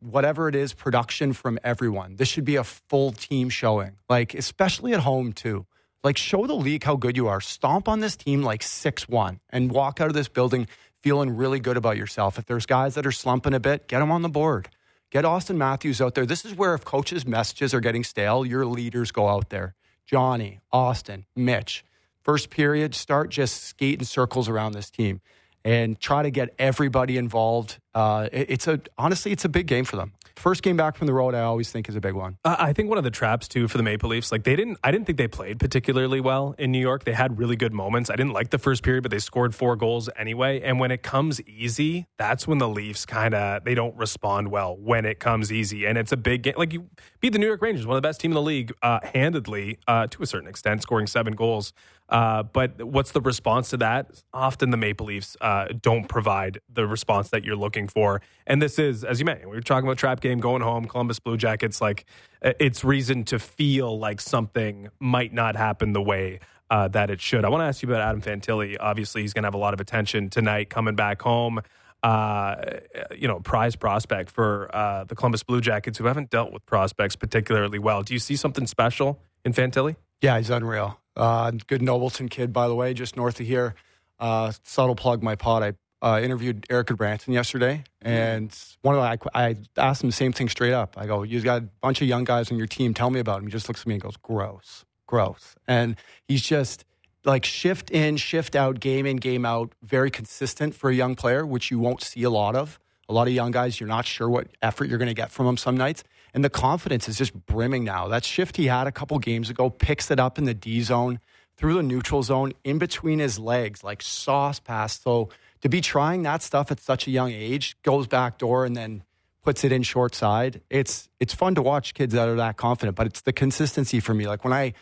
whatever it is, production from everyone. This should be a full team showing, like, especially at home, too. Like, show the league how good you are. Stomp on this team like 6 1 and walk out of this building feeling really good about yourself. If there's guys that are slumping a bit, get them on the board. Get Auston Matthews out there. This is where if coaches' messages are getting stale, your leaders go out there. Johnny, Austin, Mitch. First period, start just skating circles around this team and try to get everybody involved. Uh, it- it's a honestly, it's a big game for them. First game back from the road, I always think is a big one. Uh, I think one of the traps too for the Maple Leafs, like they didn't, I didn't think they played particularly well in New York. They had really good moments. I didn't like the first period, but they scored four goals anyway. And when it comes easy, that's when the Leafs kind of they don't respond well when it comes easy. And it's a big game. Like you beat the New York Rangers, one of the best team in the league, uh, handedly uh, to a certain extent, scoring seven goals. Uh, but what's the response to that? Often the Maple Leafs uh, don't provide the response that you're looking for. And this is, as you mentioned, we were talking about trap game, going home, Columbus Blue Jackets. Like uh, it's reason to feel like something might not happen the way uh, that it should. I want to ask you about Adam Fantilli. Obviously, he's going to have a lot of attention tonight coming back home. Uh, you know, prize prospect for the Columbus Blue Jackets who haven't dealt with prospects particularly well. Do you see something special in Fantilli? Yeah, he's unreal. Uh, good Nobleton kid, by the way, just north of here. Uh, subtle plug my pod. I uh, interviewed Erik Gudbranson yesterday, and one of the, I, I asked him the same thing straight up. I go, "You've got a bunch of young guys on your team. Tell me about him." He just looks at me and goes, "Gross, gross." And he's just like shift in, shift out, game in, game out, very consistent for a young player, which you won't see a lot of. A lot of young guys, you're not sure what effort you're going to get from them some nights. And the confidence is just brimming now. That shift he had a couple games ago picks it up in the D zone, through the neutral zone, in between his legs, like sauce pass. So to be trying that stuff at such a young age, goes back door and then puts it in short side. It's it's fun to watch kids that are that confident, but it's the consistency for me. Like when I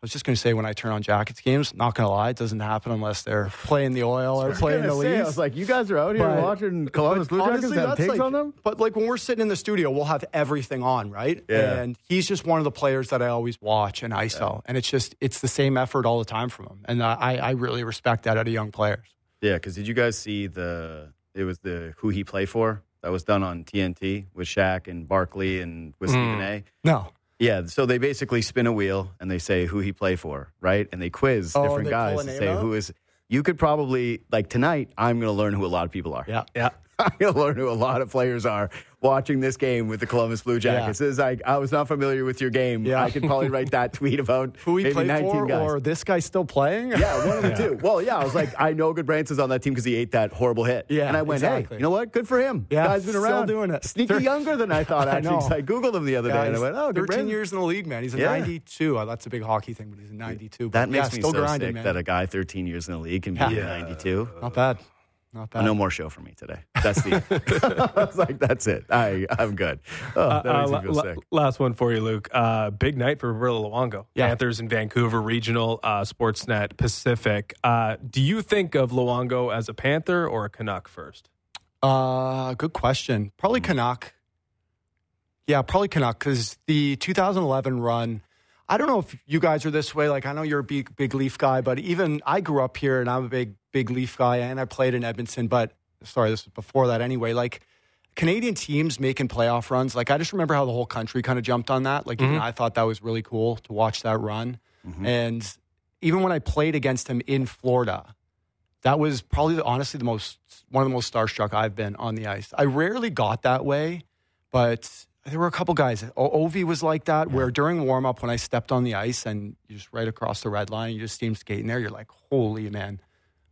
I was just going to say when I turn on Jackets games, not going to lie, it doesn't happen unless they're playing the oil or playing the Leafs. I was like, you guys are out here But- watching Columbus Blue Jackets honestly, have takes like- on them. But like when we're sitting in the studio, we'll have everything on, right? Yeah. And he's just one of the players that I always watch and ISO, and it's just it's the same effort all the time from him, and I I really respect that out of young players. Yeah, because did you guys see the? It was the who he play for that was done on TNT with Shaq and Barkley and with mm. Stephen A. No, Yeah, so they basically spin a wheel and they say who he play for, right? And they quiz Oh, different they guys pull a to say out? who is. You could probably like tonight. I'm going to learn who a lot of people are. yeah, Yeah. To learn who a lot of players are watching this game with the Columbus Blue Jackets. It's like I was not familiar with your game. Yeah. I could probably write that tweet about who he maybe played 19 for, guys. or this guy's still playing? Yeah, one of the two. Well, yeah, I was like, I know Gudbranson's on that team because he ate that horrible hit. Yeah, and I went, exactly. hey, you know what? Good for him. Yeah, guy's been still around, doing it. Sneaky Thir- younger than I thought. I Actually, know. 'cause I googled him the other day, and I went, oh, Good 13 Branson. years in the league, man. He's a Yeah. 92. Oh, that's a big hockey thing, but he's a 92. That But makes yeah, me still so grinding, sick man. that a guy 13 years in the league can be Yeah. 92. Not bad. Not bad. No more show for me today. That's the. I was like, that's it. I I'm good. Oh, that Uh, makes la- me feel la- sick. last one for you, Luke. Uh, big night for Roberto Luongo. Yeah. Panthers in Vancouver Regional, uh, Sportsnet Pacific. Uh, do you think of Luongo as a Panther or a Canuck first? Uh, good question. Probably Canuck. Yeah, probably Canuck because the 2011 run. I don't know if you guys are this way. Like, I know you're a big, big Leaf guy, but even I grew up here and I'm a big, big Leaf guy, and I played in Edmonton. But sorry, this was before that anyway. Like, Canadian teams making playoff runs. Like, I just remember how the whole country kind of jumped on that. Like, even mm-hmm. I thought that was really cool to watch that run. Mm-hmm. And even when I played against him in Florida, that was probably the, honestly the most one of the most starstruck I've been on the ice. I rarely got that way, but there were a couple guys. O- Ovi was like that, where during warm up when I stepped on the ice and you just right across the red line, you just see him skating there. You're like, holy man,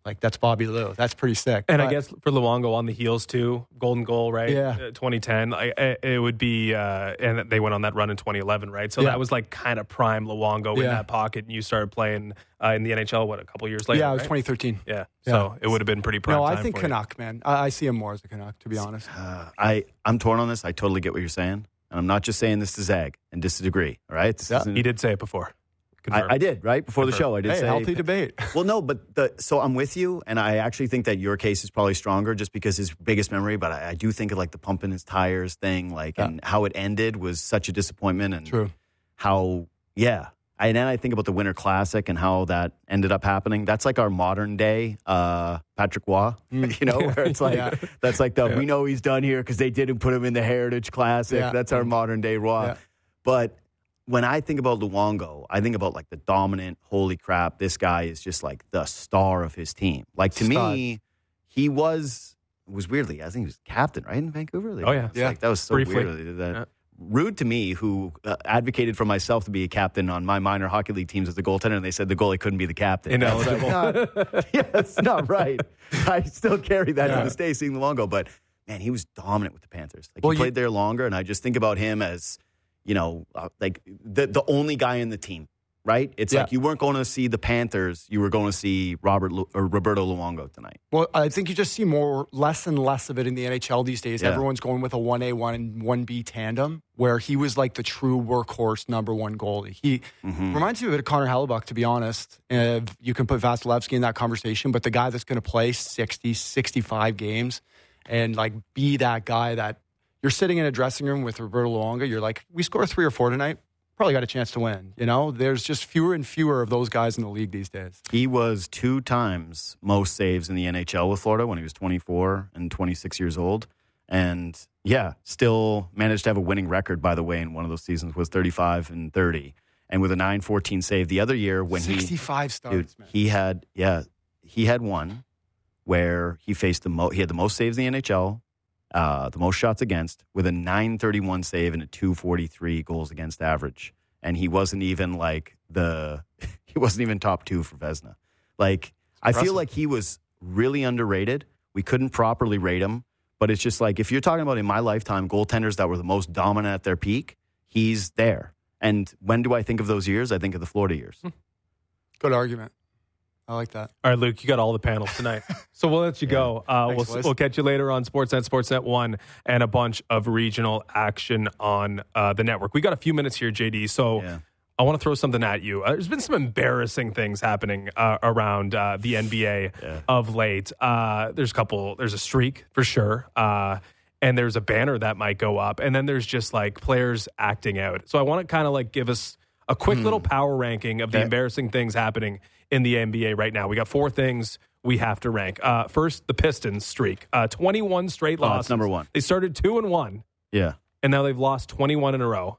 Like that's Bobby Lou. That's pretty sick. And I guess for Luongo on the heels too, golden goal, right? Yeah. Uh, 2010. I, I- it would be, uh, and they went on that run in 2011, right? So Yeah. that was like kind of prime Luongo in that pocket, and you started playing uh, in the NHL. What a couple years later? yeah, it was right? 2013. Yeah. Yeah. So it would have been pretty prime. No, I time think for you. Canuck, man. I, I see him more as a Canuck, to be honest. Uh, I I'm torn on this. I totally get what you're saying, and I'm not just saying this to zag and disagree. All right, this Yeah. isn't- He did say it before. I, I did right before the show. I did Hey, say healthy debate. Well, no, but the so I'm with you, and I actually think that your case is probably stronger just because his biggest memory. But I, I do think of like the pumping his tires thing, like Yeah. and how it ended was such a disappointment, and True. how yeah. And then I think about the Winter Classic and how that ended up happening. That's like our modern day uh, Patrick Roy, you know, where it's like Yeah. that's like the we know he's done here because they didn't put him in the Heritage Classic. Yeah. That's our modern day Roy. Yeah. But when I think about Luongo, I think about like the dominant, holy crap, this guy is just like the star of his team. Like to me, he was it was weirdly, I think he was captain, right, in Vancouver. Like, Oh, yeah. Yeah. like that was so Briefly. weird. that they did that. Yeah. Rude to me, who uh, advocated for myself to be a captain on my minor hockey league teams as a goaltender, and they said the goalie couldn't be the captain. Ineligible. yeah, that's not right. I still carry that Yeah. to this day, seeing Luongo. But man, he was dominant with the Panthers. Like Well, he you- played there longer, and I just think about him as, you know, uh, like the the only guy in the team. Right? It's Yeah. like you weren't going to see the Panthers; you were going to see Robert Lu- or Roberto Luongo tonight. Well, I think you just see more, less and less of it in the NHL these days. Yeah. Everyone's going with a one A, one and one B tandem, where he was like the true workhorse number one goalie. He Mm-hmm. reminds me a bit of Connor Hellebuyck, to be honest. Uh, you can put Vasilevskiy in that conversation, but the guy that's going to play 60, 65 games and like be that guy that you're sitting in a dressing room with Roberto Luongo, you're like, we score three or four tonight. Probably got a chance to win. You know, there's just fewer and fewer of those guys in the league these days. He was two times most saves in the NHL with Florida when he was 24 and 26 years old. And yeah, still managed to have a winning record, by the way, in one of those seasons was 35 and 30. And with a 9-14 save the other year when he 65 starts, dude, man. he had yeah, he had one where he faced the mo- he had the most saves in the NHL, uh, the most shots against with a 931 save and a 243 goals against average. And he wasn't even like the he wasn't even top 2 for Vezina. Like I feel like he was really underrated. We couldn't properly rate him, but it's just like if you're talking about in my lifetime goaltenders that were the most dominant at their peak, he's there. And when do I think of those years? I think of the Florida years. Good argument. I like that. All right, Luke, you got all the panels tonight. so we'll let you go. Uh, Thanks, we'll, boys. we'll catch you later on Sportsnet, Sportsnet 1, and a bunch of regional action on uh, the network. We got a few minutes here, JD. So Yeah. I want to throw something at you. Uh, there's been some embarrassing things happening uh, around uh, the NBA Yeah. of late. Uh, there's a couple, there's a streak for sure. Uh, and there's a banner that might go up. And then there's just like players acting out. So I want to kind of like give us a quick little power ranking of the Hmm. Embarrassing things happening in the NBA right now. We got four things we have to rank. Uh, first, the Pistons streak, uh, 21 straight Oh, that's losses. number one. They started two and one, Yeah. and now they've lost 21 in a row.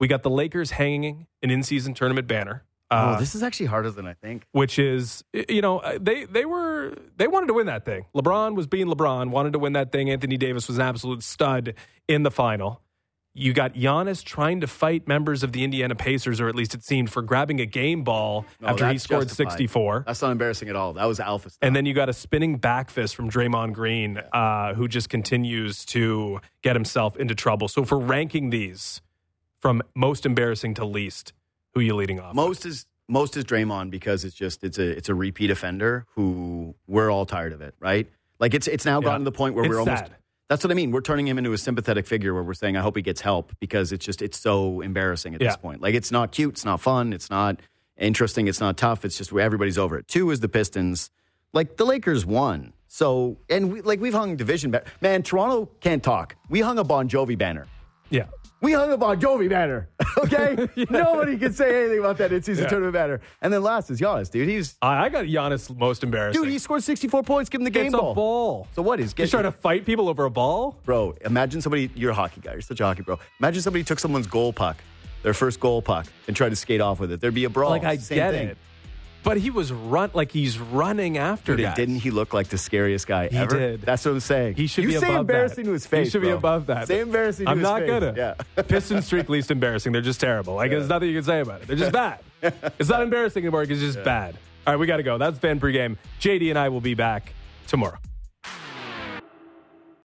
We got the Lakers hanging an in-season tournament banner. Uh, oh, this is actually harder than I think. which is you know they they were they wanted to win that thing. LeBron was being LeBron, wanted to win that thing. Anthony Davis was an absolute stud in the final. You got Giannis trying to fight members of the Indiana Pacers, or at least it seemed, for grabbing a game ball No, after he scored justified. 64. That's not embarrassing at all. That was alpha stuff. And then you got a spinning back fist from Draymond Green, uh, who just continues to get himself into trouble. So, for ranking these from most embarrassing to least, who are you leading off? with? most is most is Draymond because it's just it's a it's a repeat offender who we're all tired of it, right? Like it's it's now Yeah. gotten to the point where It's we're almost sad. That's what I mean. We're turning him into a sympathetic figure where we're saying I hope he gets help because it's just it's so embarrassing at Yeah. this point. Like it's not cute, it's not fun, it's not interesting, it's not tough. It's just where everybody's over it. Two is the Pistons. Like the Lakers won. So and we, like we've hung division ba- man. Toronto can't talk. We hung a Bon Jovi banner. Yeah. We hung up on Jovi banner. Okay, nobody can say anything about that in-season Yeah. tournament banner. And then last is Giannis, dude. He's I, I got Giannis most embarrassing. dude. He scored 64 points. Give him the game It's a ball. ball. So what is He's trying to fight people over a ball? bro? Imagine somebody. You're a hockey guy. You're such a hockey bro. Imagine somebody took someone's goal puck, their first goal puck, and tried to skate off with it. There'd be a brawl. Like I Same get thing. it, But he was run like he's running after Dude, guys. didn't he look like the scariest guy He ever? did. That's what I'm saying. He should you be say above embarrassing that. to his face. He should be above that. Say embarrassing. I'm his not face. gonna. Yeah. Piston streak least embarrassing. They're just terrible. Like there's nothing you can say about it. They're just bad. it's not embarrassing anymore. It's just bad. All right, we got to go. That's fan pregame. JD and I will be back tomorrow.